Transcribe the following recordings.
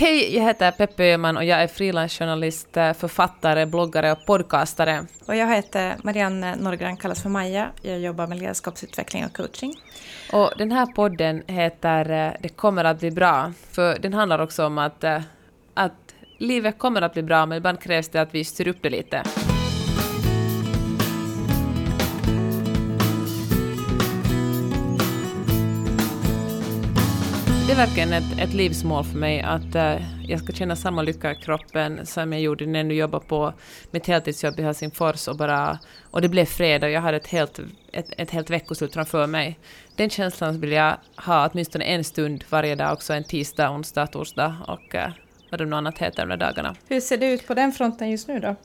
Hej, jag heter Peppe Öhman och jag är frilansjournalist, eh, författare, bloggare och podcastare. Och jag heter Marianne Norgran, kallas för Maja. Jag jobbar med ledarskapsutveckling och coaching. Och den här podden heter eh, Det kommer att bli bra, för den handlar också om att, eh, att livet kommer att bli bra, men ibland krävs det att vi styr upp det lite. Verkligen ett, ett livsmål för mig att uh, jag ska känna samma lycka i kroppen som jag gjorde när jag jobbade på mitt heltidsjobb i Helsingfors och bara... Och det blev fredag och jag hade ett helt, ett, ett helt veckoslut framför mig. Den känslan vill jag ha åtminstone en stund varje dag, också en tisdag, onsdag, torsdag och uh, vad det nu annat heter de där dagarna. Hur ser det ut på den fronten just nu då?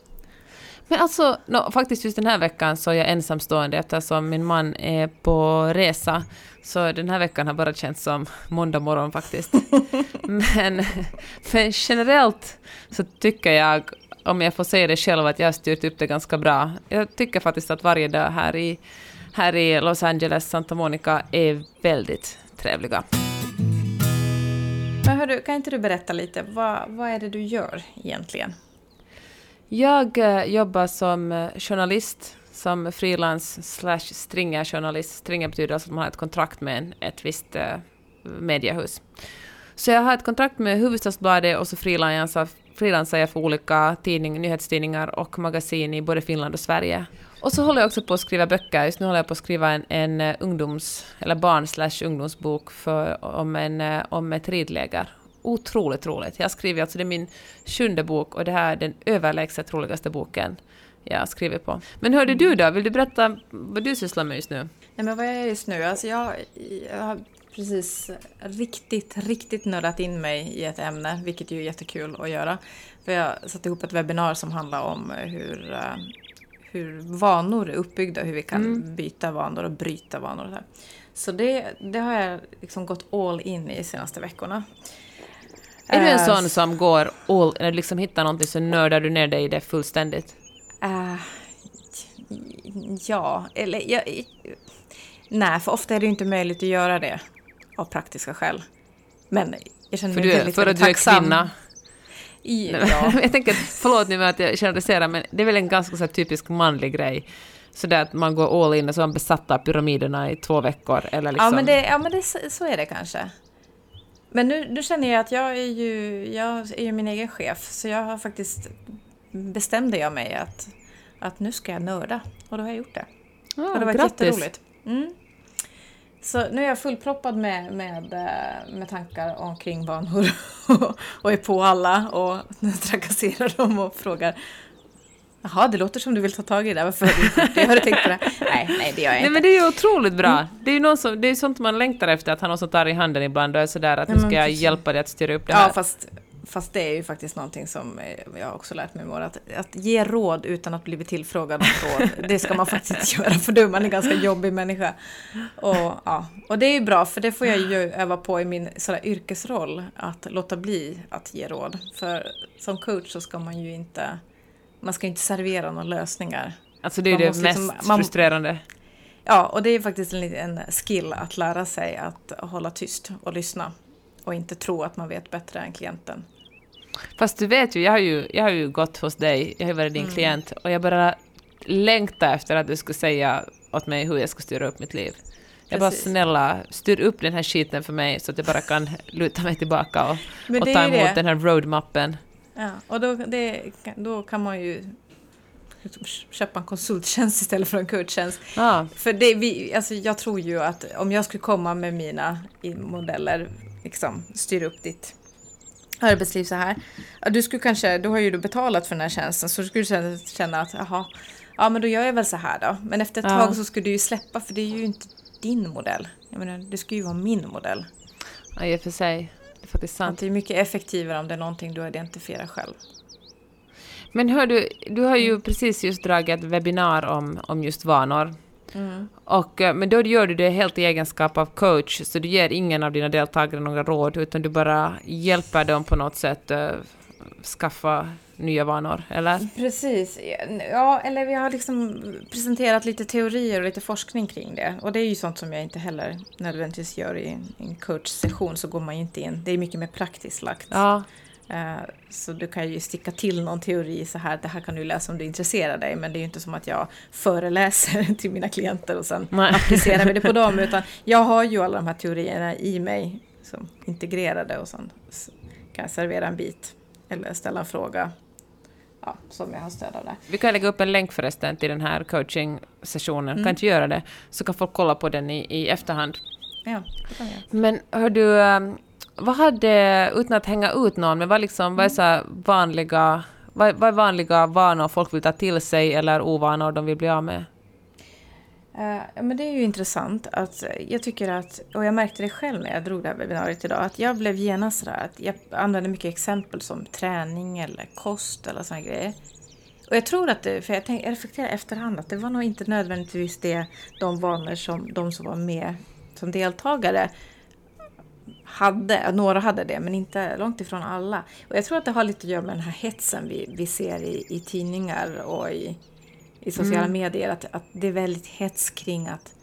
Men alltså, no, faktiskt just den här veckan så är jag ensamstående eftersom min man är på resa. Så den här veckan har bara känts som måndag morgon faktiskt. men, men generellt så tycker jag, om jag får säga det själv, att jag har styrt upp det ganska bra. Jag tycker faktiskt att varje dag här i, här i Los Angeles, Santa Monica, är väldigt trevliga. Men hörru, kan inte du berätta lite, vad, vad är det du gör egentligen? Jag eh, jobbar som eh, journalist, som frilans slash stringerjournalist. Stringer betyder alltså att man har ett kontrakt med ett visst eh, mediehus. Så jag har ett kontrakt med Hufvudstadsbladet och så frilansar jag för olika tidning, nyhetstidningar och magasin i både Finland och Sverige. Och så håller jag också på att skriva böcker. Just nu håller jag på att skriva en, en eh, ungdoms eller barn slash ungdomsbok för, om, en, eh, om ett ridläger otroligt roligt. Jag skriver alltså det är min sjunde bok och det här är den överlägset roligaste boken jag har skrivit på. Men hörde du då, vill du berätta vad du sysslar med just nu? Nej men vad jag är just nu, alltså jag, jag har precis riktigt, riktigt nördat in mig i ett ämne, vilket ju är jättekul att göra. För jag satte ihop ett webbinar som handlar om hur, eh, hur vanor är uppbyggda, hur vi kan mm. byta vanor och bryta vanor. Och så så det, det har jag liksom gått all in i de senaste veckorna. Är du en uh, sån som går all, eller liksom hittar någonting så nördar du ner dig i det fullständigt? Uh, ja, eller jag, nej, för ofta är det ju inte möjligt att göra det av praktiska skäl. Men jag känner mig för väldigt, För att du är kvinna? Ja. jag tänker, förlåt nu att jag generaliserar, men det är väl en ganska så typisk manlig grej. Så det att man går all in och så är man besatt av pyramiderna i två veckor. Eller liksom. Ja, men, det, ja, men det, så är det kanske. Men nu, nu känner jag att jag är ju, jag är ju min egen chef, så jag har faktiskt bestämde jag mig att, att nu ska jag nörda. Och då har jag gjort det. Ah, och det var grattis. jätteroligt. Mm. Så nu är jag fullproppad med, med, eh, med tankar omkring vanor och är på alla och trakasserar dem och frågar Jaha, det låter som du vill ta tag i det. Varför har du? Har du tänkt på det? Nej, nej, det gör jag inte. Nej, men det är ju otroligt bra. Mm. Det är ju någon som, det är sånt man längtar efter, att ha någon som tar i handen ibland och är sådär att nu ska jag hjälpa dig att styra upp det här. Ja, fast, fast det är ju faktiskt någonting som jag också lärt mig i att, att ge råd utan att bli tillfrågad om råd, det ska man faktiskt göra, för då är man en ganska jobbig människa. Och, ja, och det är ju bra, för det får jag ju öva på i min sådär, yrkesroll, att låta bli att ge råd. För som coach så ska man ju inte man ska inte servera några lösningar. Alltså det är man det mest liksom, man, frustrerande. Ja, och det är faktiskt en, en skill att lära sig att hålla tyst och lyssna. Och inte tro att man vet bättre än klienten. Fast du vet ju, jag har ju, jag har ju gått hos dig, jag har varit din mm. klient, och jag bara längtar efter att du skulle säga åt mig hur jag ska styra upp mitt liv. Jag bara snälla, styr upp den här skiten för mig så att jag bara kan luta mig tillbaka och, och ta emot det. den här roadmappen. Ja, och då, det, då kan man ju köpa en konsulttjänst istället för en coachtjänst. Ah. För det, vi, alltså jag tror ju att om jag skulle komma med mina modeller, liksom styra upp ditt arbetsliv så här. Du skulle kanske, du har ju betalat för den här tjänsten så du skulle känna att jaha, ja men då gör jag väl så här då. Men efter ett ja. tag så skulle du ju släppa för det är ju inte din modell. Jag menar, det ska ju vara min modell. Ja, i och för sig. Det är faktiskt sant. Att det är mycket effektivare om det är någonting du identifierar själv. Men hör du, du har ju precis just dragit ett webbinar om, om just vanor. Mm. Och, eh, men då gör du det helt i egenskap av coach, så du ger ingen av dina deltagare några råd, utan du bara hjälper dem på något sätt uh, skaffa nya vanor, eller? Precis. Ja, eller vi har liksom presenterat lite teorier och lite forskning kring det. Och det är ju sånt som jag inte heller nödvändigtvis gör i en coachsession, så går man ju inte in. Det är mycket mer praktiskt lagt. Ja. Eh, så du kan ju sticka till någon teori så här, det här kan du läsa om du intresserar dig, men det är ju inte som att jag föreläser till mina klienter och sen Nej. applicerar vi det på dem, utan jag har ju alla de här teorierna i mig som integrerade och sen kan jag servera en bit eller ställa en fråga ja, som jag har stöd av där. Vi kan lägga upp en länk förresten till den här coaching-sessionen. Mm. Kan inte göra det, så kan folk kolla på den i, i efterhand. Ja, det kan jag. Men hör du, ehm, vad hade, utan att hänga ut någon, men vad, liksom, vad är så här vanliga, vad, vad är vanliga vanor folk vill ta till sig eller ovanor de vill bli av med? Ja, men det är ju intressant. Att jag tycker att, och jag märkte det själv när jag drog det här webbinariet idag, att jag blev genast sådär att jag använde mycket exempel som träning eller kost eller sådana grejer. Och jag tror att det, för jag, tänk, jag reflekterar efterhand, att det var nog inte nödvändigtvis det, de vanor som de som var med som deltagare hade, några hade det, men inte långt ifrån alla. Och jag tror att det har lite att göra med den här hetsen vi, vi ser i, i tidningar och i, i sociala Mm. medier, att, att det är väldigt hets kring att,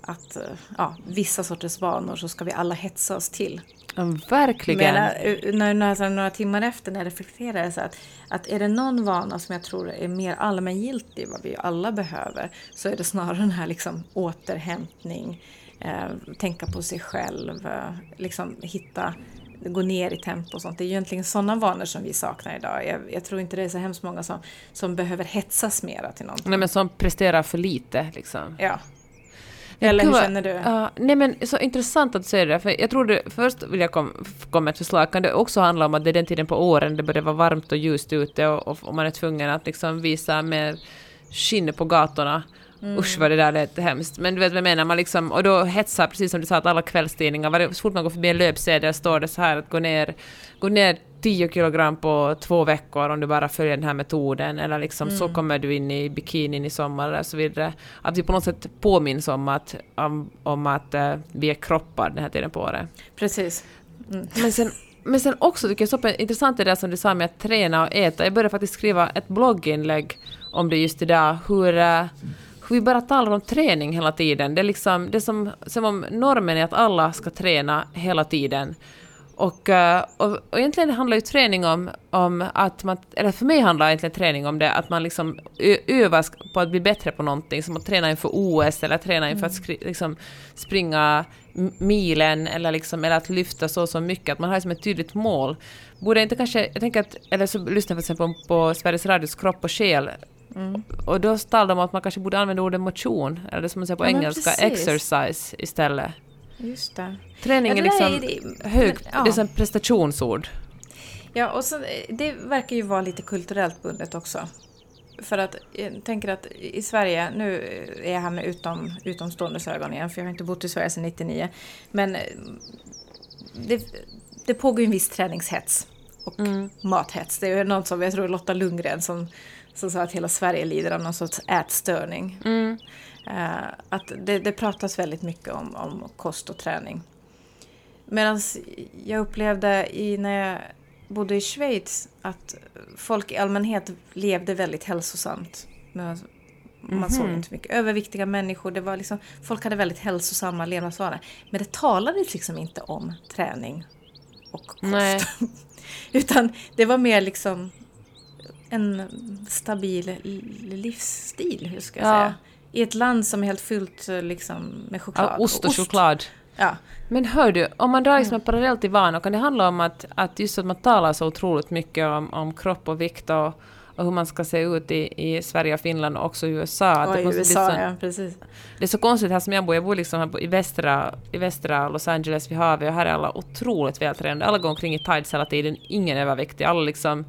att eh, ja, vissa sorters vanor så ska vi alla hetsa oss till. Ja, verkligen. Men när, när, när, så här några timmar efter när jag reflekterade så att, att är det någon vana som jag tror är mer allmängiltig, vad vi alla behöver, så är det snarare den här liksom återhämtning, eh, tänka på sig själv, eh, liksom hitta, gå ner i tempo och sånt. Det är ju egentligen sådana vanor som vi saknar idag. Jag, jag tror inte det är så hemskt många som, som behöver hetsas mera till någonting. Nej, men som presterar för lite. Liksom. Ja. Eller hur känner du? Ja, nej men så intressant att du säger det, för jag tror det, först vill jag kom, komma med ett förslag, kan det också handla om att det är den tiden på åren det börjar vara varmt och ljust ute och, och, och man är tvungen att liksom visa mer skinn på gatorna. Mm. Usch vad det där lät hemskt. Men du vet vad jag menar, man liksom, och då hetsar, precis som du sa, att alla kvällstidningar, varje, så fort man går förbi en löpsedel står det så här att gå ner, gå ner 10 kilogram på två veckor om du bara följer den här metoden, eller liksom så Mm. kommer du in i bikinin i sommar och så vidare. Att vi på något sätt påminns om att, om, om att eh, vi är kroppar den här tiden på året. Precis. Mm. Men sen, men sen också tycker jag så intressant det där som du sa med att träna och äta. Jag började faktiskt skriva ett blogginlägg om det just idag, hur, eh, hur vi bara talar om träning hela tiden. Det är liksom, det är som, som om normen är att alla ska träna hela tiden. Och, eh, och, och egentligen handlar ju träning om, om att man, eller för mig handlar egentligen träning om det, att man liksom övar på att bli bättre på någonting, som att träna inför OS eller träna inför att skri, liksom, springa milen eller, liksom, eller att lyfta så och så mycket, att man har liksom ett tydligt mål. Borde inte kanske, jag tänker att, eller så lyssnar jag till exempel på Sveriges Radios Kropp och själ, Mm. och då talar de om att man kanske borde använda ordet motion, eller det som man säger på Ja, engelska, exercise istället. Just det. Träning Ja, är det liksom är- hög, men, ja. det är som prestationsord. Ja, och så, eh, det verkar ju vara lite kulturellt bundet också. För att jag tänker att i Sverige, nu är jag här med utom, utomståendes ögon igen, för jag har inte bott i Sverige sedan 99. Men eh, det, det pågår ju en viss träningshets och Mm. mathets. Det är något som jag tror Lotta Lundgren som, som sa att hela Sverige lider av någon sorts ätstörning. Mm. Eh, att det, det pratas väldigt mycket om, om kost och träning. Medan jag upplevde i, när jag bodde i Schweiz att folk i allmänhet levde väldigt hälsosamt. Men Man såg Mhm. inte mycket överviktiga människor. Det var liksom, folk hade väldigt hälsosamma levnadsvanor. Men det talades liksom inte om träning och kost. Utan det var mer liksom en stabil livsstil, hur ska jag Ja. säga. I ett land som är helt fyllt eh, liksom, med choklad. Ja, ost och choklad. Ja. Men hör du, om man drar liksom Mm. en parallell till vanor, kan det handla om att, att just att man talar så otroligt mycket om, om kropp och vikt och, och hur man ska se ut i, i Sverige och Finland och också i USA? Att Och det, USA, liksom, ja precis. det är så konstigt här som jag bor, jag bor liksom på- i västra, i västra Los Angeles vid havet och här är alla otroligt vältränade. Alla går omkring i tights hela tiden, ingen överviktig. Alla liksom,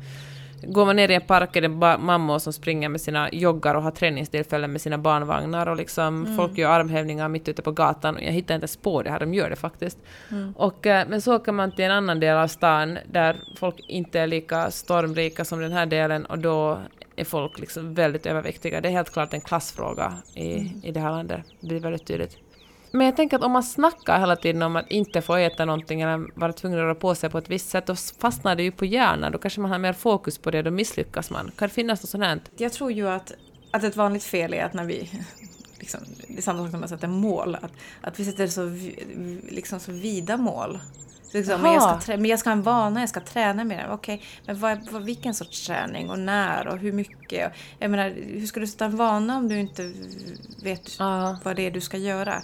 går man ner i en park är det mammor som springer med sina joggar och har träningstillfällen med sina barnvagnar och liksom Mm. folk gör armhävningar mitt ute på gatan och jag hittar inte på det här, de gör det faktiskt. Mm. Och, eh, men så åker man till en annan del av stan där folk inte är lika stormrika som den här delen och då är folk liksom väldigt överviktiga. Det är helt klart en klassfråga i, Mm. i det här landet. Det blir väldigt tydligt. Men jag tänker att om man snackar hela tiden om att inte få äta någonting eller vara tvungen att röra på sig på ett visst sätt, då fastnar det ju på hjärnan. Då kanske man har mer fokus på det, då misslyckas man. Kan det finnas något sånt här? Jag tror ju att, att ett vanligt fel är att när vi Liksom, det är samma sak som att sätta mål. Att, att vi sätter så, liksom så vida mål. Så liksom, men, jag ska trä, men jag ska ha en vana, jag ska träna mer. Okej, men vad, vad, vilken sorts träning och när och hur mycket? Och, jag menar, hur ska du sätta en vana om du inte vet Ja. vad det är du ska göra?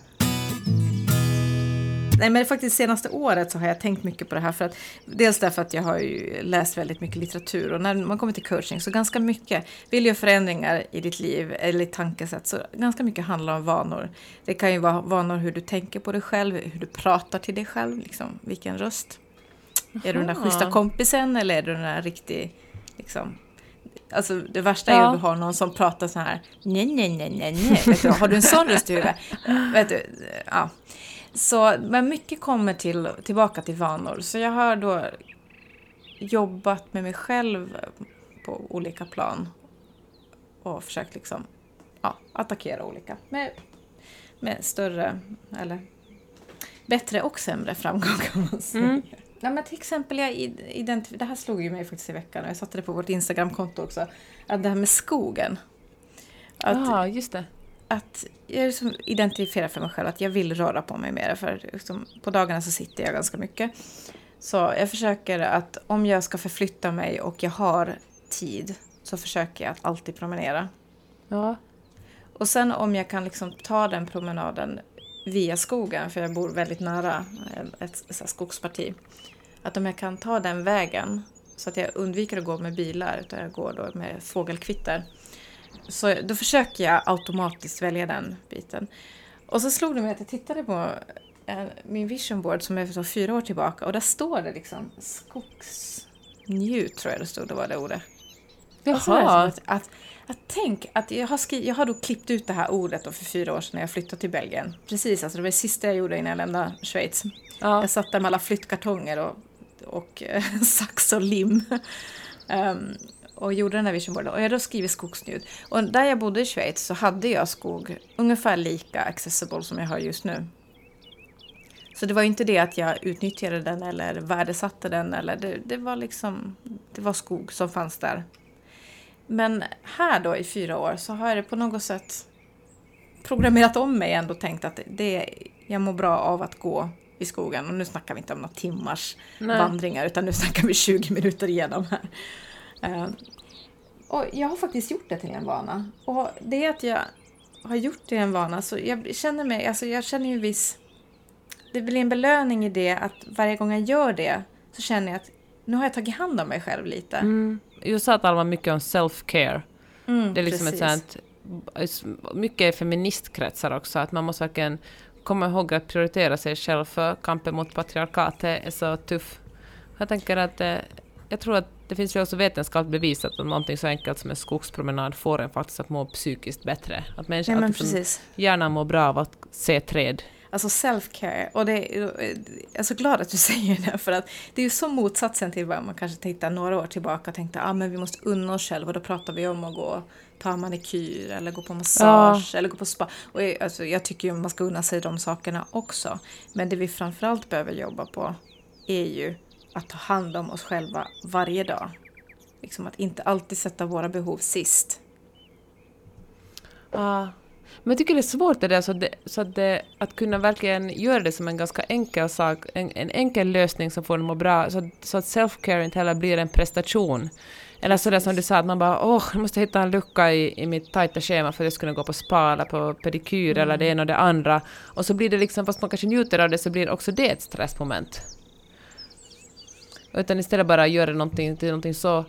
Nej men faktiskt senaste året så har jag tänkt mycket på det här för att dels därför att jag har ju läst väldigt mycket litteratur och när man kommer till coaching så ganska mycket vill göra förändringar i ditt liv eller i tankesätt så ganska mycket handlar om vanor. Det kan ju vara vanor hur du tänker på dig själv, hur du pratar till dig själv, liksom vilken röst. Är du den där Aha. schyssta kompisen eller är du den där riktig liksom Alltså det värsta är Ja. ju att du har någon som pratar så här nej, nej, nej, nej, nej. Vet du, har du en sån röst i huvudet? Vet du, ja. Så, men mycket kommer till, tillbaka till vanor. Så jag har då jobbat med mig själv på olika plan. Och försökt liksom, ja, attackera olika. Med, med större, eller bättre och sämre framgång kan man säga. Mm. Ja, men till exempel, jag identif- det här slog ju mig faktiskt i veckan och jag satte det på vårt Instagramkonto också. Att det här med skogen. Att, just det. Att jag liksom identifierar för mig själv att jag vill röra på mig mer. För liksom, på dagarna så sitter jag ganska mycket. Så jag försöker att om jag ska förflytta mig och jag har tid så försöker jag att alltid promenera. Ja. Och sen om jag kan liksom ta den promenaden via skogen, för jag bor väldigt nära ett, skogsparti. Att om jag kan ta den vägen så att jag undviker att gå med bilar utan jag går då med fågelkvitter. Så då försöker jag automatiskt välja den biten. Och så slog det mig att jag tittade på eh, min vision board som är från fyra år tillbaka och där står det liksom skogsnjut tror jag det stod, det var det ordet. Jaha. att, att, att tänk att jag har, skri- jag har då klippt ut det här ordet då för fyra år sedan när jag flyttade till Belgien. Precis, alltså det var det sista jag gjorde innan jag lämnade Schweiz. Ja. Jag satt där med alla flyttkartonger och, och eh, sax och lim. Ehm, och gjorde den här visionboarden. Och jag då skrivit skogsnjut. Och där jag bodde i Schweiz så hade jag skog ungefär lika accessible som jag har just nu. Så det var inte det att jag utnyttjade den eller värdesatte den. Eller det, det var liksom, det var skog som fanns där. Men här då i fyra år så har jag det på något sätt programmerat om mig ändå tänkt att det, jag mår bra av att gå i skogen. Och nu snackar vi inte om några timmars Nej. vandringar utan nu snackar vi 20 minuter igenom här. Eh, och jag har faktiskt gjort det till en vana. Och det att jag har gjort det till en vana så jag känner mig, alltså jag känner ju viss... Det blir en belöning i det att varje gång jag gör det så känner jag att nu har jag tagit hand om mig själv lite. Mm. I USA talar man mycket om self-care. Mm, Det är liksom ett precis. sånt, mycket feministkretsar också, att man måste verkligen komma ihåg att prioritera sig själv för kampen mot patriarkatet är så tuff. Jag tänker att eh, jag tror att det finns ju också vetenskapligt bevisat att någonting så enkelt som en skogspromenad får en faktiskt att må psykiskt bättre. Att människan, Ja, men att hjärnan mår bra av att se träd. Alltså self-care. Och det, jag är så glad att du säger det. För att det är ju så motsatsen till vad man kanske tänkte några år tillbaka. Tänkte att ah, men vi måste unna oss själva. Och då pratar vi om att gå och ta manikyr eller gå på massage eller gå på spa. Och jag, alltså, jag tycker ju man ska unna sig de sakerna också. Men det vi framförallt behöver jobba på är ju att ta hand om oss själva varje dag. Liksom att inte alltid sätta våra behov sist. Ja. Men jag tycker det är svårt det där, så, det, så att, det, att kunna verkligen göra det som en ganska enkel sak, en, en enkel lösning som får en att må bra, så, att- så att self-care inte heller blir en prestation. Eller sådär som du sa, att man bara åh, jag måste hitta en lucka i, i mitt tajta schema för att jag ska kunna gå på spa eller på pedikyr eller det ena och det andra. Och så blir det liksom, fast man kanske njuter av det, så blir också det ett stressmoment. Utan istället bara göra någonting till någonting så,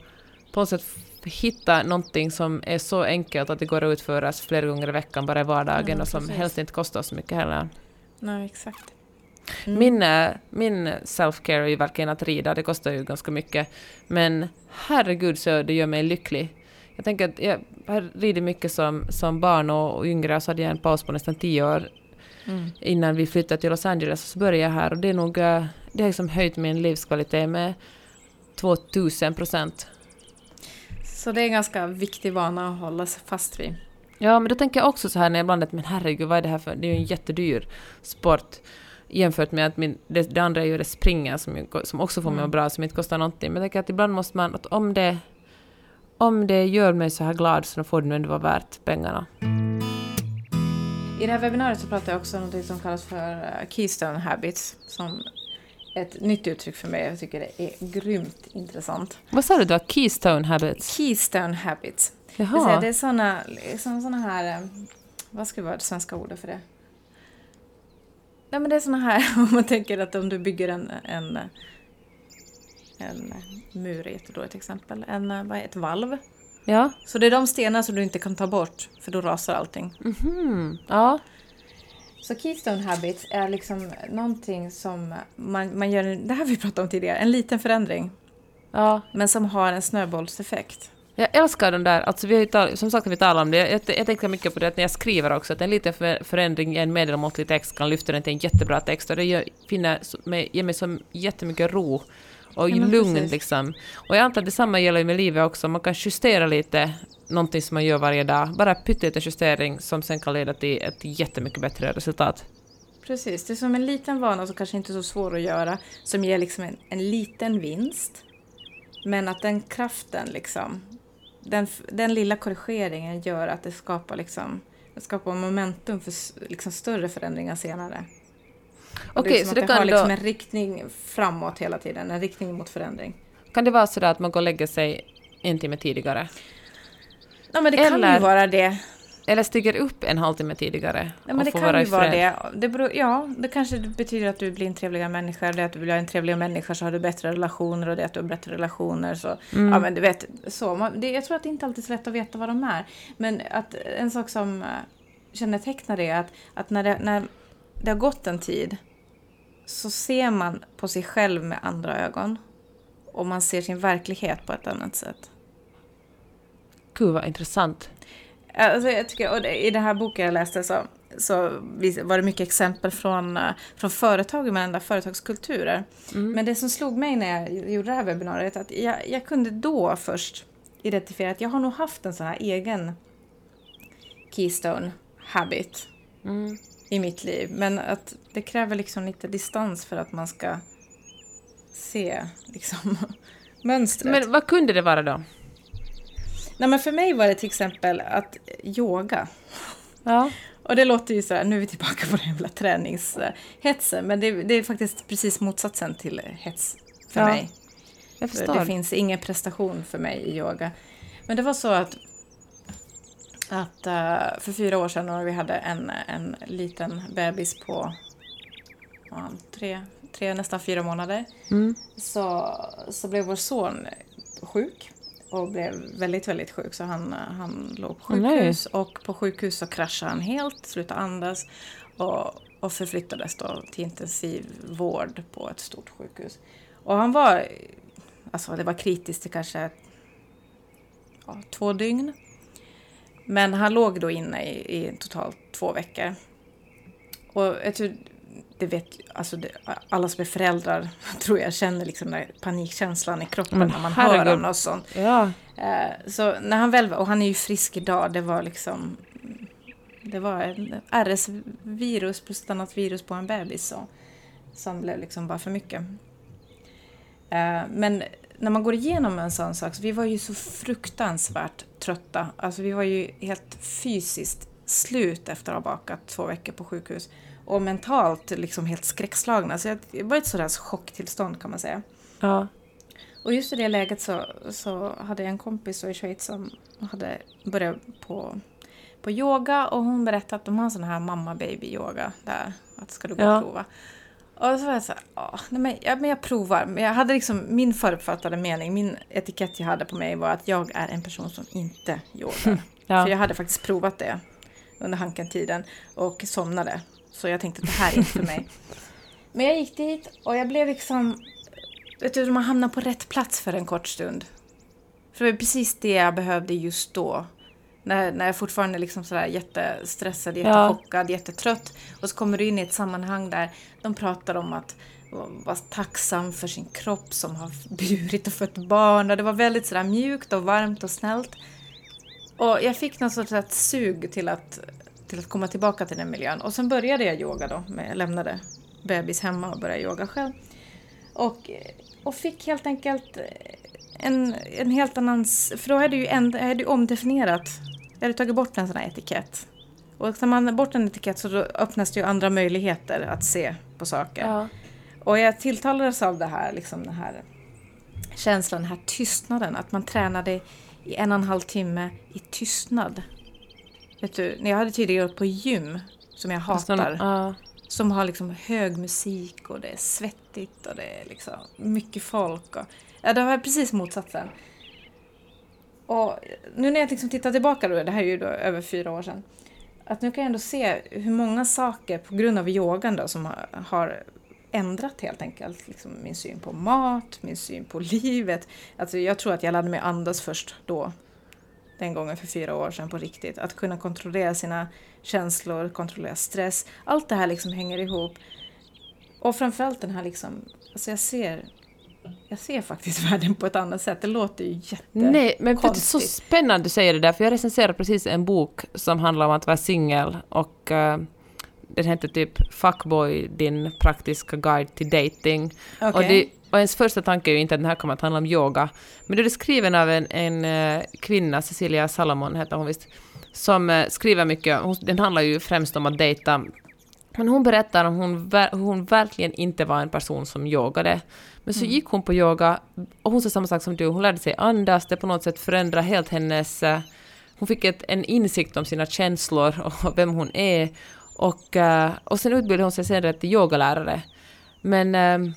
på något sätt hitta någonting som är så enkelt att det går att utföras flera gånger i veckan, bara i vardagen, Ja, och som precis. helst inte kostar så mycket heller. Nej, exakt. Min, eh, min self-care är ju verkligen att rida, det kostar ju ganska mycket. Men herregud så det gör mig lycklig. Jag tänker att jag har ridit mycket som, som barn och, och yngre, så hade jag en paus på nästan tio år Mm. innan vi flyttade till Los Angeles, och så började jag här och det är nog, eh, det har liksom höjt min livskvalitet med 2000 procent. Så det är en ganska viktig vana att hålla sig fast vid. Ja, men då tänker jag också så här när jag blandat, men herregud, vad är det här för... Det är ju en jättedyr sport jämfört med att min, det, det andra är ju det springa som, som också får mig Mm. att bra, som inte kostar någonting. Men jag tänker att ibland måste man, att om det, om det gör mig så här glad så då får det nog ändå vara värt pengarna. I det här webbinariet så pratar jag också om något som kallas för eh, Keystone Habits. Som ett nytt uttryck för mig. Jag tycker det är grymt intressant. Vad sa du då? Keystone habits? Keystone Habits. Det, vill säga, Jaha. det är såna, liksom såna här... eh, Vad ska vara det svenska ordet för det? Nej men det är såna här, om man tänker att om du bygger en, en, en mur, är jättedåligt exempel, en, eh, vad är ett valv. Ja. Så det är de stenar som du inte kan ta bort, för då rasar allting. Mhm. Ja. Så Keystone Habits är liksom någonting som man, man gör, det här vi pratat om tidigare, en liten förändring. Ja. Men som har en snöbollseffekt. Jag älskar de där, alltså vi har som sagt vi talar om det, jag, jag tänker mycket på det att när jag skriver också, att en liten för, förändring i en medelmåttlig text kan lyfta den till en jättebra text och det gör, finner, ger mig så jättemycket ro och Ja, lugn precis. liksom. Och jag antar att detsamma gäller med livet också, man kan justera lite någonting som man gör varje dag, bara pyttelite justering som sen kan leda till ett jättemycket bättre resultat. Precis, det är som en liten vana som kanske inte är så svår att göra, som ger liksom en, en liten vinst. Men att den kraften liksom, den, den lilla korrigeringen gör att det skapar liksom, det skapar momentum för liksom större förändringar senare. Okej, det är som så det det kan har liksom då- en riktning framåt hela tiden, en riktning mot förändring. Kan det vara så att man går och lägger sig en timme tidigare? Ja men det kan Eller- ju vara det. Eller stiger upp en halvtimme tidigare Ja, men och det får kan vara ju vara det. det beror, ja, det kanske betyder att du blir en trevligare människa. Eller att du blir en trevligare människa så har du bättre relationer och det att du har bättre relationer. Så, Mm. ja, men du vet, så. Man, det, jag tror att det inte alltid är så lätt att veta vad de är. Men att en sak som eh, kännetecknar det är att, att när, det, när det har gått en tid så ser man på sig själv med andra ögon. Och man ser sin verklighet på ett annat sätt. Gud vad intressant. Alltså, jag tycker, och I den här boken jag läste så, så var det mycket exempel från, eh, från företag med andra företagskulturer. Mm. Men det som slog mig när jag gjorde det här webbinariet att jag, jag kunde då först identifiera att jag har nog haft en sån här egen keystone habit Mm. I mitt liv. Men att det kräver liksom lite distans för att man ska se liksom, mönstret. Men vad kunde det vara då? Nej, men för mig var det till exempel att yoga. Ja. Och det låter ju så här, nu är vi tillbaka på den jävla träningshetsen, men det, det är faktiskt precis motsatsen till hets för Ja, mig. Jag För förstår. Det finns ingen prestation för mig i yoga. Men det var så att, att eh, för fyra år sedan när vi hade en, en liten bebis på ja, tre, tre, nästan fyra månader, Mm. så, så blev vår son sjuk och blev väldigt, väldigt sjuk. Så han, han låg på sjukhus och på sjukhus så kraschade han helt, slutade andas och, och förflyttades då till intensivvård på ett stort sjukhus. Och han var, alltså det var kritiskt i kanske ja, två dygn. Men han låg då inne i, i totalt två veckor. Och jag tror, det vet alltså det, alla som är föräldrar tror jag känner liksom den panikkänslan i kroppen Men när man hör herregud. om något sånt. Ja. Eh, så när han väl och han är ju frisk idag, det var liksom det var RS-virus plus ett annat virus på en bebis så, som blev liksom bara för mycket. Eh, men när man går igenom en sån sak, så vi var ju så fruktansvärt trötta. Alltså vi var ju helt fysiskt slut efter att ha bakat två veckor på sjukhus. Och mentalt liksom helt skräckslagna. Så det var ett sådär chocktillstånd kan man säga. ja. Och just i det läget så, så hade jag en kompis i Schweiz som hade börjat på, på yoga och hon berättade att de har sån här mamma-baby-yoga där. Att ska du gå Ja. och prova. Och så var jag så här, "Ah, nej men, ja, men jag provar. Men jag hade liksom min förutfattade mening, min etikett jag hade på mig var att jag är en person som inte yogar. Ja. För jag hade faktiskt provat det under Hanken-tiden och somnade. Så jag tänkte att det här är inte för mig. Men jag gick dit och jag blev liksom... Vet du, man hamnar på rätt plats för en kort stund. För det var precis det jag behövde just då. När, när jag fortfarande är liksom sådär jättestressad, jättechockad, jättetrött. Och så kommer du in i ett sammanhang där de pratar om att vara tacksam för sin kropp som har burit och fött barn. Och det var väldigt sådär mjukt och varmt och snällt. Och jag fick något sorts ett sug till att, till att komma tillbaka till den miljön. Och sen började jag yoga då. Jag lämnade bebis hemma och började yoga själv. Och, och fick helt enkelt en, en helt annan... För då är det ju, en, det omdefinierat. Jag hade tagit bort en sån här etikett. Och tar man bort en etikett så öppnas det ju andra möjligheter att se på saker. Ja. Och jag tilltalades av det här, liksom den här känslan, den här tystnaden. Att man tränade i en och en halv timme i tystnad. Vet du, när jag hade tidigare gått på gym, som jag hatar, Ja. som har liksom hög musik och det är svettigt och det är liksom mycket folk. Och, ja, det var precis motsatsen. Och nu när jag liksom tittar tillbaka då, det här är ju då över fyra år sedan, att nu kan jag ändå se hur många saker på grund av yogan då som har, har ändrat helt enkelt liksom min syn på mat, min syn på livet. Alltså jag tror att jag lärde mig andas först då, den gången för fyra år sedan på riktigt. Att kunna kontrollera sina känslor, kontrollera stress. Allt det här liksom hänger ihop. Och framförallt den här liksom, alltså jag ser, jag ser faktiskt världen på ett annat sätt. Det låter ju jätte... Nej, men vet du, så spännande du säger det där, för jag recenserade precis en bok som handlar om att vara singel och eh, den heter typ Fuckboy, din praktiska guide till dating. Och, Okej. det, och ens första tanke är ju inte att den här kommer att handla om yoga, men det är skriven av en, en eh, kvinna, Cecilia Salomon heter hon visst, som eh, skriver mycket, hon, den handlar ju främst om att dejta men hon berättar om hon, ver- hon verkligen inte var en person som yogade. Men så gick hon på yoga och hon sa samma sak som du, hon lärde sig andas, det på något sätt förändrade helt hennes... eh, Hon fick ett, en insikt om sina känslor och vem hon är. Och, eh, och sen utbildade hon sig senare till yogalärare. Men, eh,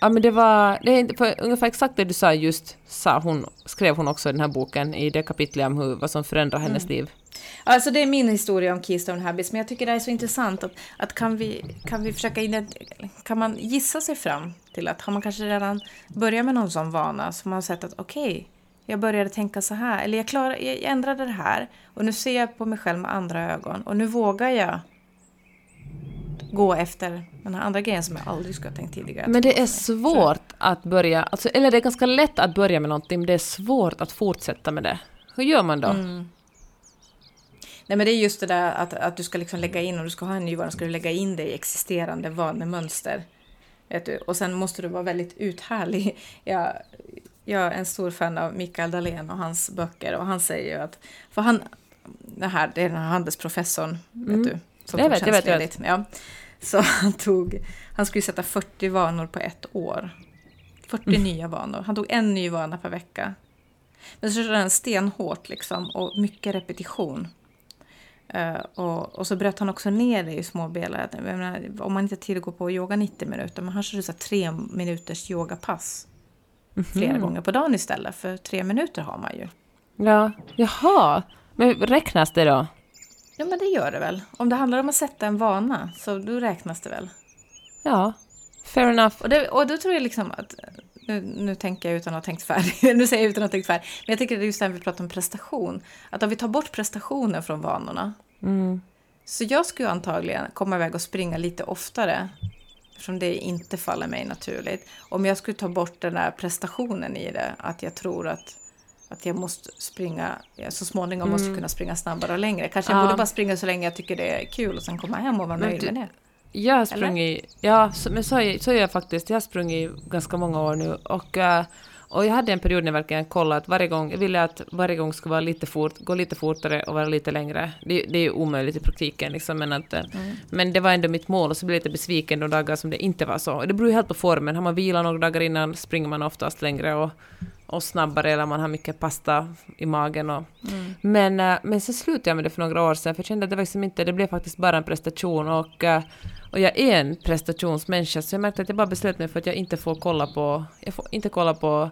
ja, men det var det är ungefär exakt det du sa just, sa hon, skrev hon också i den här boken, i det kapitlet om hur, vad som förändrar hennes liv. Alltså det är min historia om Keystone Habits, men jag tycker det är så intressant att, att kan, vi, kan vi försöka kan man gissa sig fram till att har man kanske redan börjat med någon sån vana så har man sett att okej, jag började tänka så här, eller jag, klar, jag ändrade det här och nu ser jag på mig själv med andra ögon och nu vågar jag gå efter den här andra grejen som jag aldrig skulle ha tänkt tidigare. Men det är svårt att börja, alltså, eller det är ganska lätt att börja med någonting, men det är svårt att fortsätta med det. Hur gör man då? Nej men det är just det där att, att du ska liksom lägga in, om du ska ha en ny vana, ska du lägga in det i existerande vanemönster. Vet du? Och sen måste du vara väldigt uthärlig. Jag, jag är en stor fan av Mikael Dahlén och hans böcker och han säger ju att, för han, det här, det är den här handelsprofessorn, vet du, som Mm. Tog vet, jag vet, jag tjänstledigt. Ja. Så han tog, han skulle sätta 40 vanor på ett år. 40 Mm. nya vanor. Han tog en ny vana per vecka. Men så körde han stenhårt liksom och mycket repetition. Eh, och, och så bröt han också ner det i små delar. Om man inte har tid att gå på yoga 90 minuter, men han körde så tre minuters yogapass. Flera gånger på dagen istället, för tre minuter har man ju. Ja, jaha. Men räknas det då? Ja, men det gör det väl. Om det handlar om att sätta en vana, så då räknas det väl. Ja, fair enough. Och, det, och då tror jag liksom att... Nu, nu tänker jag utan att ha tänkt färdigt. nu säger jag utan att ha tänkt färdigt. Men jag tycker det är just här vi pratar om prestation. Att om vi tar bort prestationen från vanorna. Mm. Så jag skulle antagligen komma iväg och springa lite oftare. Eftersom det inte faller mig naturligt. Om jag skulle ta bort den där prestationen i det. Att jag tror att, att jag måste springa, jag så småningom måste kunna springa snabbare och längre. Kanske jag Mm. Ja. borde bara springa så länge jag tycker det är kul och sen komma hem och vara Men nöjd du- med det. Jag har sprungit, ja, så, men så, är- så är jag faktiskt. Jag har sprungit ganska många år nu och, eh, och jag hade en period när jag verkligen kollade att varje gång, jag ville att varje gång skulle vara lite fort, gå lite fortare och vara lite längre. Det, det är ju omöjligt i praktiken liksom, men, att, eh, men det var ändå mitt mål och så blev jag lite besviken de dagar som det inte var så. Det beror ju helt på formen. Har man vilat några dagar innan springer man oftast längre och, och snabbare eller man har mycket pasta i magen. Och, men, eh, men sen slutade jag med det för några år sedan för jag kände att det, var liksom inte, det blev faktiskt bara en prestation och, eh, och jag är en prestationsmänniska så jag märkte att jag bara beslöt mig för att jag inte får kolla på, jag får inte kolla på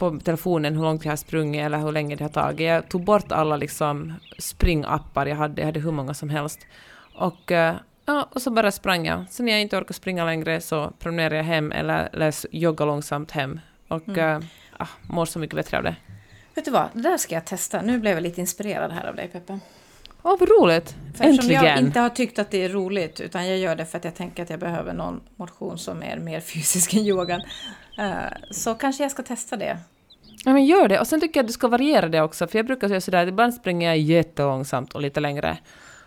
på telefonen hur långt jag har sprungit eller hur länge det har tagit. Jag tog bort alla liksom springappar jag hade, jag hade hur många som helst. Och, eh, ja, och så bara sprang jag. Sen när jag inte orkar springa längre så promenerar jag hem eller, eller joggar långsamt hem. Och mm. Ah, mår så mycket bättre av det. Vet du vad, det där ska jag testa. Nu blev jag lite inspirerad här av dig Peppe. Åh, vad roligt! För eftersom jag Äntligen! inte har tyckt att det är roligt, utan jag gör det för att jag tänker att jag behöver någon motion som är mer fysisk än yogan. eh, Så kanske jag ska testa det. Ja, men gör det. Och sen tycker jag att du ska variera det också, för jag brukar säga sådär, ibland springer jag jättelångsamt och lite längre.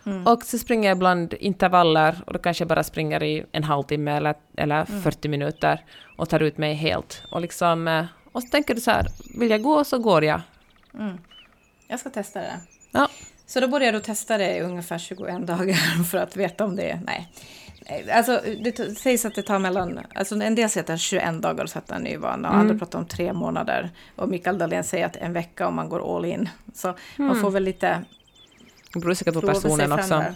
Mm. Och så springer jag ibland intervaller och då kanske jag bara springer i en halvtimme eller, eller mm. 40 minuter och tar ut mig helt. Och, liksom, eh, och så tänker du så här, vill jag gå så går jag. Mm. Jag ska testa det. Ja. Så då borde jag testa det i ungefär 21 dagar för att veta om det är... Nej. Alltså, det sägs att det tar mellan... Alltså en del säger att 21 dagar att sätta en ny vana och mm. andra pratar om tre månader. Och Mikael Dahlén säger att en vecka om man går all in. Så mm. man får väl lite... Det beror säkert på personen också. Där.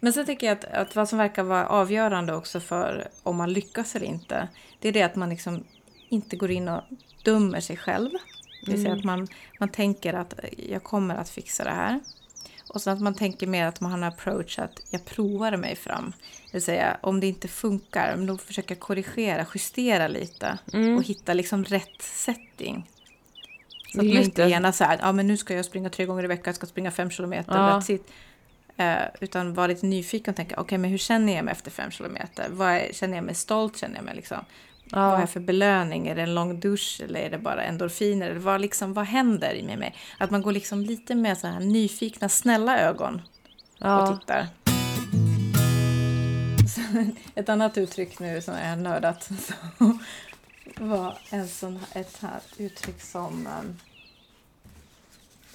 Men sen tycker jag att, att vad som verkar vara avgörande också för om man lyckas eller inte, det är det att man liksom inte går in och dömer sig själv. Det vill säga mm. att man, man tänker att jag kommer att fixa det här. Och så att man tänker mer att man har en approach att jag provar mig fram. Det vill säga om det inte funkar, då försöker jag korrigera, justera lite mm. och hitta liksom rätt setting. Så att man inte gärna så här, ja men nu ska jag springa tre gånger i veckan, jag ska springa fem kilometer, ja. that's it. Uh, utan vara lite nyfiken och tänka, okej okay, men hur känner jag mig efter fem kilometer? Vad är, känner jag mig stolt? Känner jag mig liksom Ja. Vad är för belöning? Är det en lång dusch eller är det bara endorfiner? Eller vad, liksom, vad händer med mig? Att man går liksom lite med så här nyfikna, snälla ögon ja. och tittar. Ett annat uttryck nu som är nördat var en sån, ett här uttryck som um,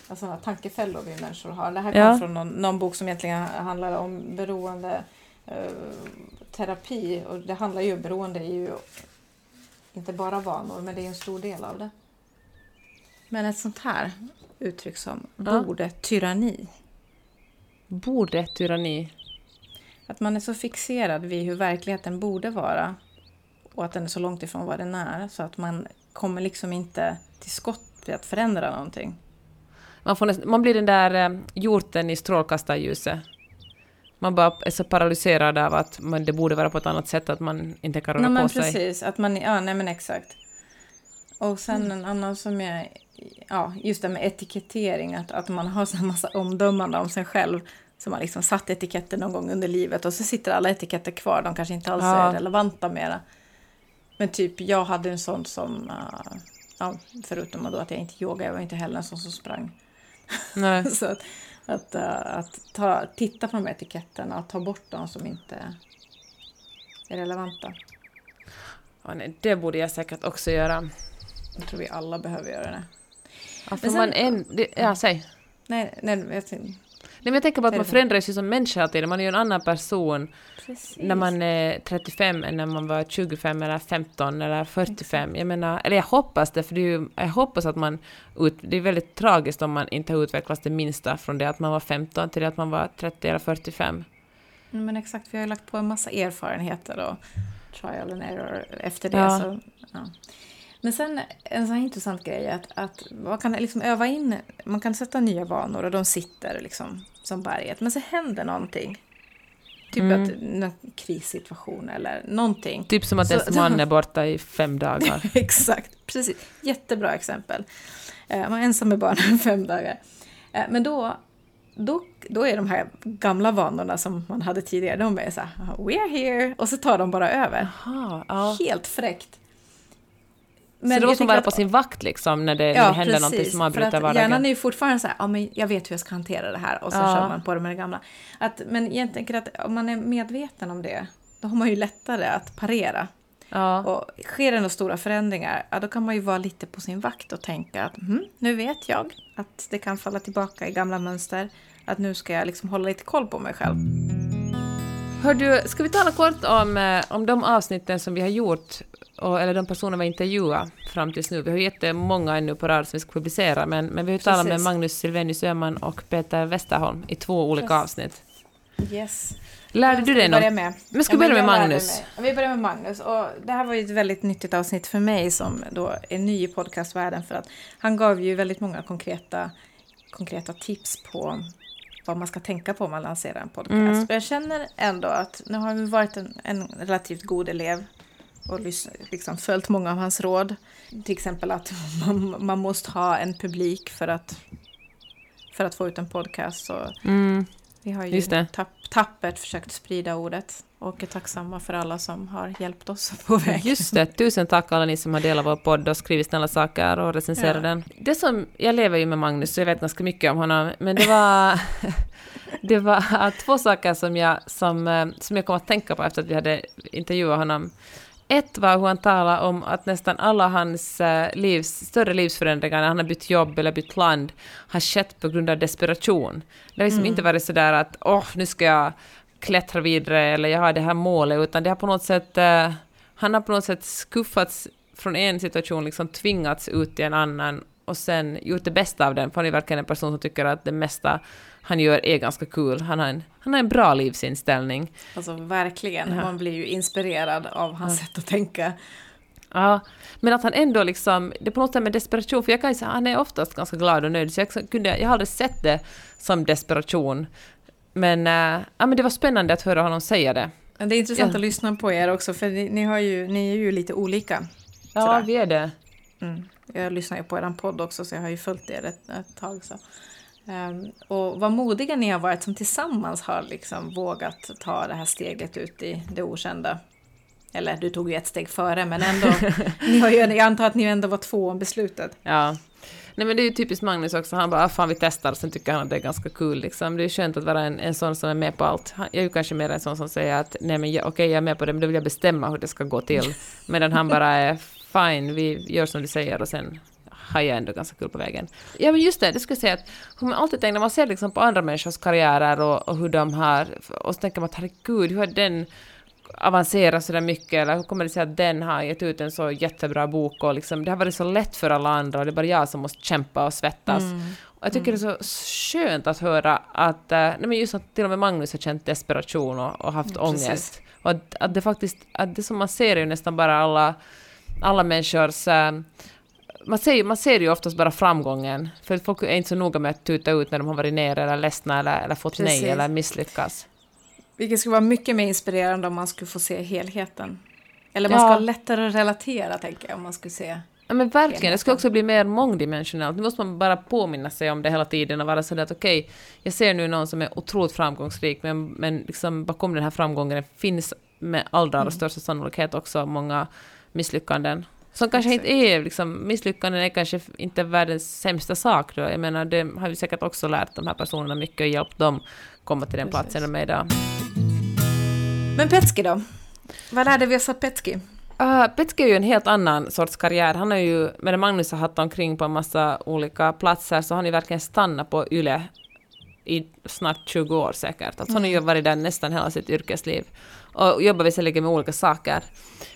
alltså tankefällor vi människor har. Det här kom ja. från någon, någon, bok som egentligen handlar om beroende uh, terapi och det handlar ju, beroende är ju inte bara vanor, men det är en stor del av det. Men ett sånt här uttryck som ja. borde tyranni. Borde tyranni. Att man är så fixerad vid hur verkligheten borde vara och att den är så långt ifrån vad den är så att man kommer liksom inte till skott vid att förändra någonting. Man, får, man blir den där eh, hjorten i strålkastarljuset man bara är så paralyserad av att man, det borde vara på ett annat sätt, att man inte kan röra nej, på sig. Precis, att man, ja, nej men exakt. Och sen mm. en annan som är, ja, just det med etikettering, att, att man har så massa omdömande om sig själv. Så man liksom satt etiketter någon gång under livet och så sitter alla etiketter kvar, de kanske inte alls ja. är relevanta mera. Men typ, jag hade en sån som, uh, ja, förutom då att jag inte yoga, jag var inte heller en sån som sprang. Nej. så att, att, uh, att ta, titta på de här etiketterna och ta bort de som inte är relevanta. Ja, nej, det borde jag säkert också göra. Jag tror vi alla behöver göra det. Ja, för sen, man en, det, ja, säg. Nej, nej, jag, men jag tänker på att man förändras ju som människa hela tiden. Man är ju en annan person Precis. när man är 35 än när man var 25 eller 15 eller 45. Jag menar, eller jag hoppas det, för det är ju, jag hoppas att man... Ut, det är väldigt tragiskt om man inte har utvecklats det minsta från det att man var 15 till det att man var 30 eller 45. Men exakt, vi har ju lagt på en massa erfarenheter och trial and error efter det. Ja. Så, ja. Men sen en sån här intressant grej är att, att man kan liksom öva in, man kan sätta nya vanor och de sitter liksom som berget. Men så händer någonting. Typ mm. att en krissituation eller någonting. Typ som att ens man är borta i fem dagar. Exakt, precis. Jättebra exempel. Eh, man är ensam med barnen i fem dagar. Eh, men då, då, då är de här gamla vanorna som man hade tidigare, de är så här, we are here, och så tar de bara över. Aha, ja. Helt fräckt. Men så då måste man vara på sin vakt liksom när det, ja, när det händer precis, någonting som avbryter vardagen? Hjärnan är ju fortfarande så här, ja men jag vet hur jag ska hantera det här och så ja. kör man på det med det gamla. Att, men jag tänker att om man är medveten om det, då har man ju lättare att parera. Ja. Och sker det några stora förändringar, ja, då kan man ju vara lite på sin vakt och tänka att hm, nu vet jag att det kan falla tillbaka i gamla mönster. Att nu ska jag liksom hålla lite koll på mig själv. Hör du, ska vi tala kort om, eh, om de avsnitten som vi har gjort, och, eller de personer vi intervjuat fram tills nu? Vi har jättemånga ännu på rad som vi ska publicera, men, men vi har talat med Magnus Silvenius Öhman och Peter Westerholm i två olika yes. avsnitt. Yes. Lärde du dig något? Med. Men ska vi börja med Magnus? Vi börjar med Magnus. Och det här var ju ett väldigt nyttigt avsnitt för mig som då är ny i podcastvärlden för att han gav ju väldigt många konkreta, konkreta tips på vad man ska tänka på om man lanserar en podcast. Mm. Och jag känner ändå att nu har vi varit en, en relativt god elev och liksom följt många av hans råd. Till exempel att man, man måste ha en publik för att, för att få ut en podcast. Så mm. Vi har ju tapp, tappert försökt sprida ordet. och är tacksamma för alla som har hjälpt oss på vägen. Just det, tusen tack alla ni som har delat vår podd och skrivit snälla saker och recenserat ja. den. Det som, jag lever ju med Magnus så jag vet ganska mycket om honom, men det var, det var två saker som jag, som, eh, som jag kom att tänka på efter att vi hade intervjuat honom. Ett var hur han talade om att nästan alla hans eh, livs, större livsförändringar när han har bytt jobb eller bytt land har skett på grund av desperation. Det har liksom mm. inte varit sådär att åh, oh, nu ska jag klättra vidare eller jag har det här målet, utan det har på något sätt, uh, han har på något sätt skuffats från en situation, liksom tvingats ut i en annan och sen gjort det bästa av den, för han är verkligen en person som tycker att det mesta han gör är ganska kul. Han har en, han har en bra livsinställning. Alltså verkligen, ja. man blir ju inspirerad av hans ja. sätt att tänka. Ja, men att han ändå liksom, det är på något sätt med desperation, för jag kan ju säga, han är oftast ganska glad och nöjd, så jag, kunde, jag har aldrig sett det som desperation. Men, äh, ja, men det var spännande att höra honom säga det. Det är intressant ja. att lyssna på er också, för ni, ni, har ju, ni är ju lite olika. Ja, sådär. vi är det. Mm. Jag lyssnar ju på er podd också, så jag har ju följt er ett, ett tag. Så. Um, och vad modiga ni har varit som tillsammans har liksom vågat ta det här steget ut i det okända. Eller du tog ju ett steg före, men ändå. ni har ju, jag antar att ni ändå var två om beslutet. Ja, Nej men det är ju typiskt Magnus också, han bara ah, fan vi testar, sen tycker han att det är ganska kul liksom. Det är skönt att vara en, en sån som är med på allt. Jag är ju kanske mer en sån som säger att nej men okej okay, jag är med på det, men då vill jag bestämma hur det ska gå till. Medan han bara är fine, vi gör som du säger och sen har jag ändå ganska kul på vägen. Ja men just det, det skulle jag säga att hur man alltid tänker, när man ser liksom på andra människors karriärer och, och hur de har, och så tänker man att herregud, hur har den avancera så där mycket, eller hur kommer det sig att den har gett ut en så jättebra bok och liksom, det har varit så lätt för alla andra och det är bara jag som måste kämpa och svettas. Mm. Och jag tycker mm. det är så skönt att höra att, äh, nej men just att till och med Magnus har känt desperation och, och haft mm, ångest. Och att, att, det faktiskt, att det som man ser är ju nästan bara alla, alla människors äh, man ser, man ser ju oftast bara framgången, för folk är inte så noga med att tuta ut när de har varit nere eller ledsna eller, eller fått Precis. nej eller misslyckas. Vilket skulle vara mycket mer inspirerande om man skulle få se helheten. Eller man ja. ska ha lättare att relatera, tänker jag, om man skulle se Ja men verkligen, helheten. det ska också bli mer mångdimensionellt. Nu måste man bara påminna sig om det hela tiden och vara sådär att okej, okay, jag ser nu någon som är otroligt framgångsrik, men, men liksom bakom den här framgången finns med allra mm. största sannolikhet också många misslyckanden. Som kanske inte är, liksom, misslyckanden är kanske inte världens sämsta sak då. Jag menar, det har vi säkert också lärt de här personerna mycket och hjälpt dem komma till den Precis. platsen de är idag. Men Petski då? Vad lärde vi oss av Petski? Uh, Petski är ju en helt annan sorts karriär. Han har ju, medan Magnus har haft omkring på en massa olika platser, så har han ju verkligen stannat på YLE i snart 20 år säkert. Alltså mm. han har ju mm. varit där nästan hela sitt yrkesliv och jobbar visserligen med olika saker.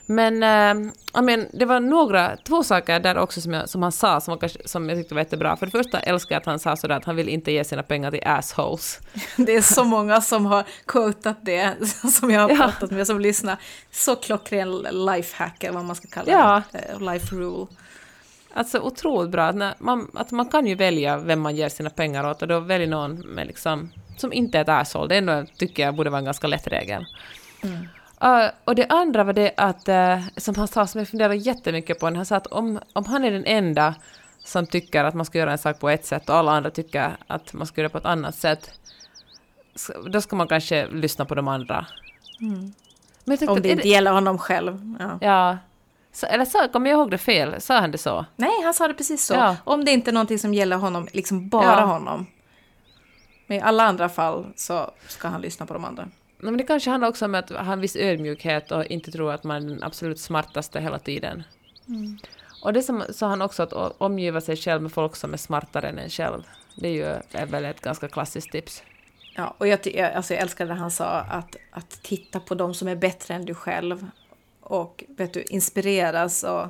Men äh, men, det var några, två saker där också som, jag, som han sa som, var, som jag tyckte var jättebra. För det första älskar jag att han sa sådär att han vill inte ge sina pengar till assholes. Det är så många som har quotat det, som jag har ja. pratat med, som lyssnar. Så klockren lifehack, eller vad man ska kalla ja. det, eh, life rule. Alltså otroligt bra, att man, att man kan ju välja vem man ger sina pengar åt och då väljer någon med liksom, som inte är ett asshole. Det ändå, tycker jag borde vara en ganska lätt regel. Mm. Uh, och det andra var det att, uh, som han sa, som jag funderar jättemycket på, han sa att om, om han är den enda som tycker att man ska göra en sak på ett sätt och alla andra tycker att man ska göra det på ett annat sätt, då ska man kanske lyssna på de andra. Mm. om det inte gäller honom själv. Ja. ja. Så, eller så, kommer jag ihåg det fel? Sa han det så? Nej, han sa det precis så. Ja. Om det inte är någonting som gäller honom, liksom bara ja. honom. Men i alla andra fall så ska han lyssna på de andra. Men det kanske handlar också om att ha en viss ödmjukhet och inte tro att man är den absolut smartaste hela tiden. Mm. Och det som sa han också att omgiva sig själv med folk som är smartare än en själv. Det är ju är väl ett ganska klassiskt tips. Ja, och jag, alltså jag älskade det han sa, att, att titta på de som är bättre än du själv och vet du, inspireras och,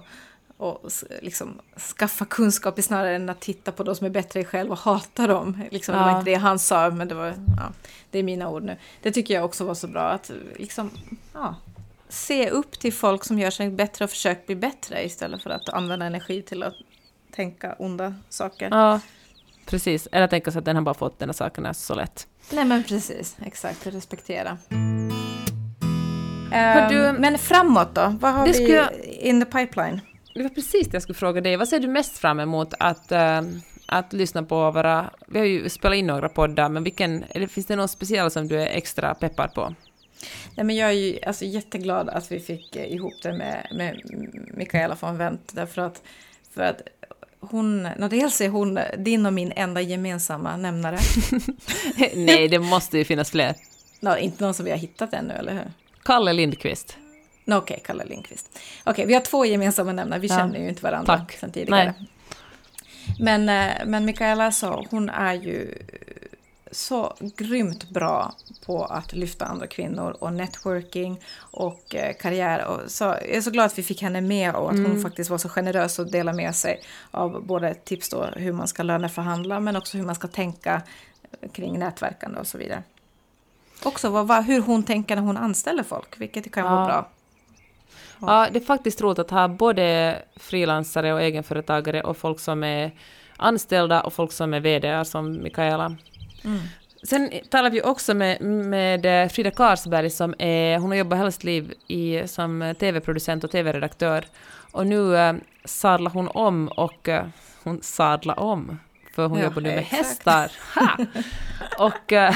och liksom skaffa kunskap snarare än att titta på de som är bättre än själv och hata dem. Liksom, ja. Det var inte det han sa, men det, var, ja, det är mina ord nu. Det tycker jag också var så bra, att liksom, ja, se upp till folk som gör sig bättre och försök bli bättre istället för att använda energi till att tänka onda saker. Ja, precis. Eller tänka sig att den har bara fått den här saken så lätt. Nej men precis, exakt, respektera. Du, um, men framåt då? Vad har vi jag, in the pipeline? Det var precis det jag skulle fråga dig. Vad ser du mest fram emot att, uh, att lyssna på våra... Vi har ju spelat in några poddar, men vilken, eller finns det någon speciell som du är extra peppad på? Nej, men jag är ju alltså, jätteglad att vi fick ihop det med, med Mikaela von Wendt. Därför att, för att hon, no, dels är hon din och min enda gemensamma nämnare. Nej, det måste ju finnas fler. No, inte någon som vi har hittat ännu, eller hur? Kalle Lindqvist. Okej, okay, Kalle Lindqvist. Okej, okay, vi har två gemensamma nämnare. Vi ja. känner ju inte varandra Tack. sedan tidigare. Nej. Men, eh, men Mikaela så, hon är ju så grymt bra på att lyfta andra kvinnor och networking och eh, karriär. Och så, jag är så glad att vi fick henne med och att mm. hon faktiskt var så generös och delade med sig av både tips då hur man ska löneförhandla men också hur man ska tänka kring nätverkande och så vidare. Också vad, hur hon tänker när hon anställer folk, vilket kan ja. vara bra. Ja, det är faktiskt roligt att ha både frilansare och egenföretagare och folk som är anställda och folk som är VD som Mikaela. Mm. Sen talar vi också med, med Frida Karsberg som är, hon har jobbat hela sitt liv i, som TV-producent och TV-redaktör. Och nu äh, sadlar hon om och äh, hon sadlar om, för hon ja, jobbar nu med exakt. hästar. och, äh,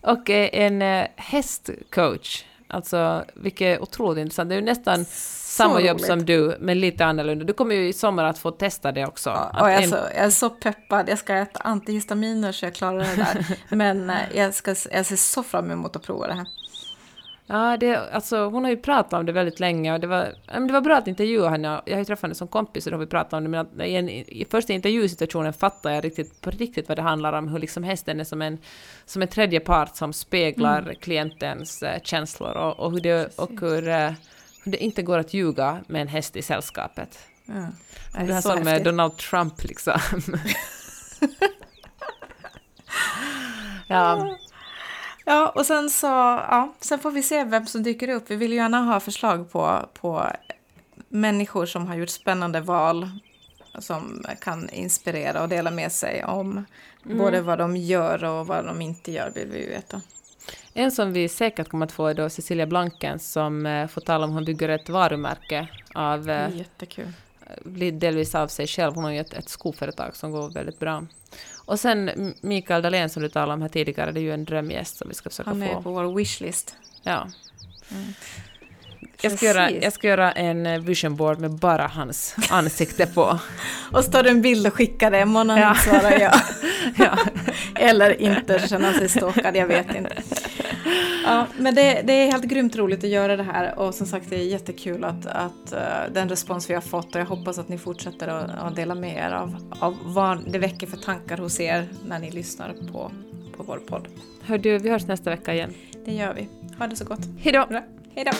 och en äh, hästcoach. Alltså, vilket otroligt intressant. Det är ju nästan samma jobb som du, men lite annorlunda. Du kommer ju i sommar att få testa det också. Ja, och jag, är så, jag är så peppad. Jag ska äta antihistaminer så jag klarar det där. men eh, jag, ska, jag ser så fram emot att prova det här. Ja, det, alltså, hon har ju pratat om det väldigt länge och det var, det var bra att intervjua henne. Jag har ju träffat henne som kompis och då har vi pratat om det, men att i, en, i första intervjusituationen fattar jag riktigt, på riktigt vad det handlar om, hur liksom hästen är som en, som en tredje part som speglar mm. klientens uh, känslor och, och hur det, och hur, uh, hur det inte går att ljuga med en häst i sällskapet. Ja. Det, det är som med Donald Trump liksom. ja. Ja, och sen så, ja, sen får vi se vem som dyker upp. Vi vill gärna ha förslag på, på människor som har gjort spännande val som kan inspirera och dela med sig om mm. både vad de gör och vad de inte gör, vill vi ju veta. En som vi säkert kommer att få är då Cecilia Blanken som eh, får tala om hur hon bygger ett varumärke av... Eh, Jättekul. Delvis av sig själv. Hon har ju ett, ett skoföretag som går väldigt bra. Och sen Mikael Dahlén som du talade om här tidigare, det är ju en drömgäst som vi ska försöka få. Han är på vår wishlist. Ja. Mm. Jag ska, göra, jag ska göra en eh, vision board med bara hans ansikte på. och tar du en bild och skickar det, månad ja. svarar jag. ja. Eller inte känna sig stalkad, jag vet inte. Ja, men det, det, är helt grymt roligt att göra det här och som sagt det är jättekul att, att uh, den respons vi har fått och jag hoppas att ni fortsätter att, att dela med er av, av vad det väcker för tankar hos er när ni lyssnar på, på vår podd. Hör du, vi hörs nästa vecka igen. Det gör vi. Ha det så gott. Hej då! Hej då!